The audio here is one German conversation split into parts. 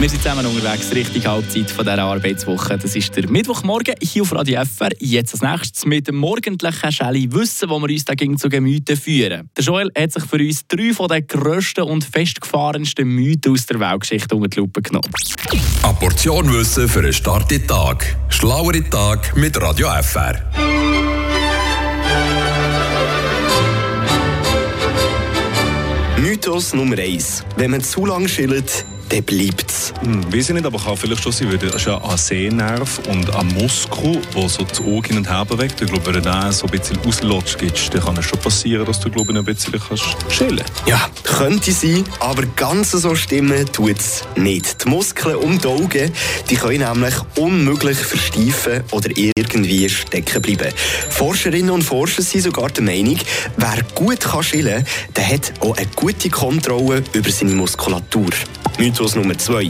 Wir sind zusammen unterwegs, richtig Halbzeit von dieser Arbeitswoche. Das ist der Mittwochmorgen hier auf Radio FR. Jetzt als nächstes mit dem morgendlichen Schelle Wissen, wo wir uns dagegen zu Gemüte führen. Der Joel hat sich für uns drei von den grössten und festgefahrensten Mythen aus der Weltgeschichte unter die Lupe genommen. Eine Portion Wissen für einen starken Tag. Schlauere Tag mit Radio FR. Mythos Nummer 1. Wenn man zu lange chillt, dann bleibt es. Hm, weiß ich nicht, aber kann vielleicht schon sein, weil das ist ja ein Sehnerv und ein Muskel, der so das Auge hin und her bewegt. Ich glaube, wenn du den so ein bisschen auslutscht dann kann es schon passieren, dass du glaube ich, ein bisschen kannst chillen kannst. Ja, könnte sein, aber ganz so stimmen tut es nicht. Die Muskeln um die Augen die können nämlich unmöglich versteifen oder irgendwie stecken bleiben. Forscherinnen und Forscher sind sogar der Meinung, wer gut kann chillen kann, der hat auch eine gute Kontrolle über seine Muskulatur. Mythos Nummer zwei.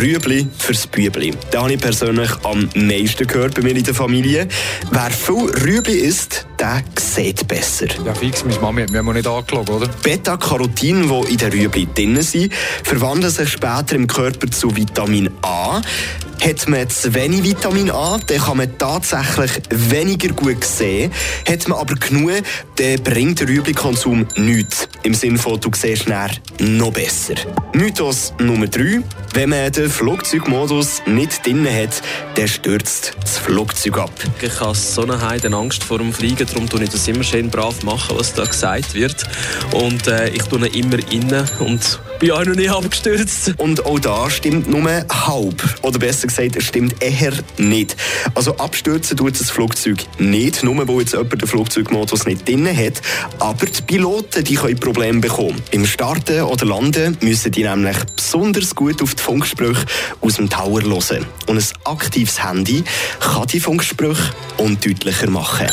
Rüebli fürs Bübli. Den habe ich persönlich am meisten gehört bei mir in der Familie. Wer viel Rüebli isst, der sieht besser. Ja, fix, meine Mami hat mir nicht angeschaut, oder? Beta-Carotin, die in den Rüebli drin sind, verwandeln sich später im Körper zu Vitamin A. Hat man zu wenig Vitamin A, dann kann man tatsächlich weniger gut sehen. Hat man aber genug, dann bringt der Rüebli-Konsum nichts. Im Sinne von, du siehst noch besser. Mythos Nummer 3. Wenn man den Flugzeugmodus nicht drin hat, dann stürzt das Flugzeug ab. Ich habe so eine Heide Angst vor dem Fliegen, darum tue ich das immer schön brav machen, was da gesagt wird. Und äh, ich tue immer innen und auch noch nicht abgestürzt. Und auch da stimmt nur halb. Oder besser gesagt, es stimmt eher nicht. Also abstürzen tut das Flugzeug nicht, nur weil jetzt jemand den Flugzeugmodus nicht drin hat. Aber die Piloten die können Probleme bekommen. Im Starten oder Landen müssen die nämlich besonders gut auf die Funksprüche aus dem Tower hören. Und ein aktives Handy kann die Funksprüche undeutlicher machen.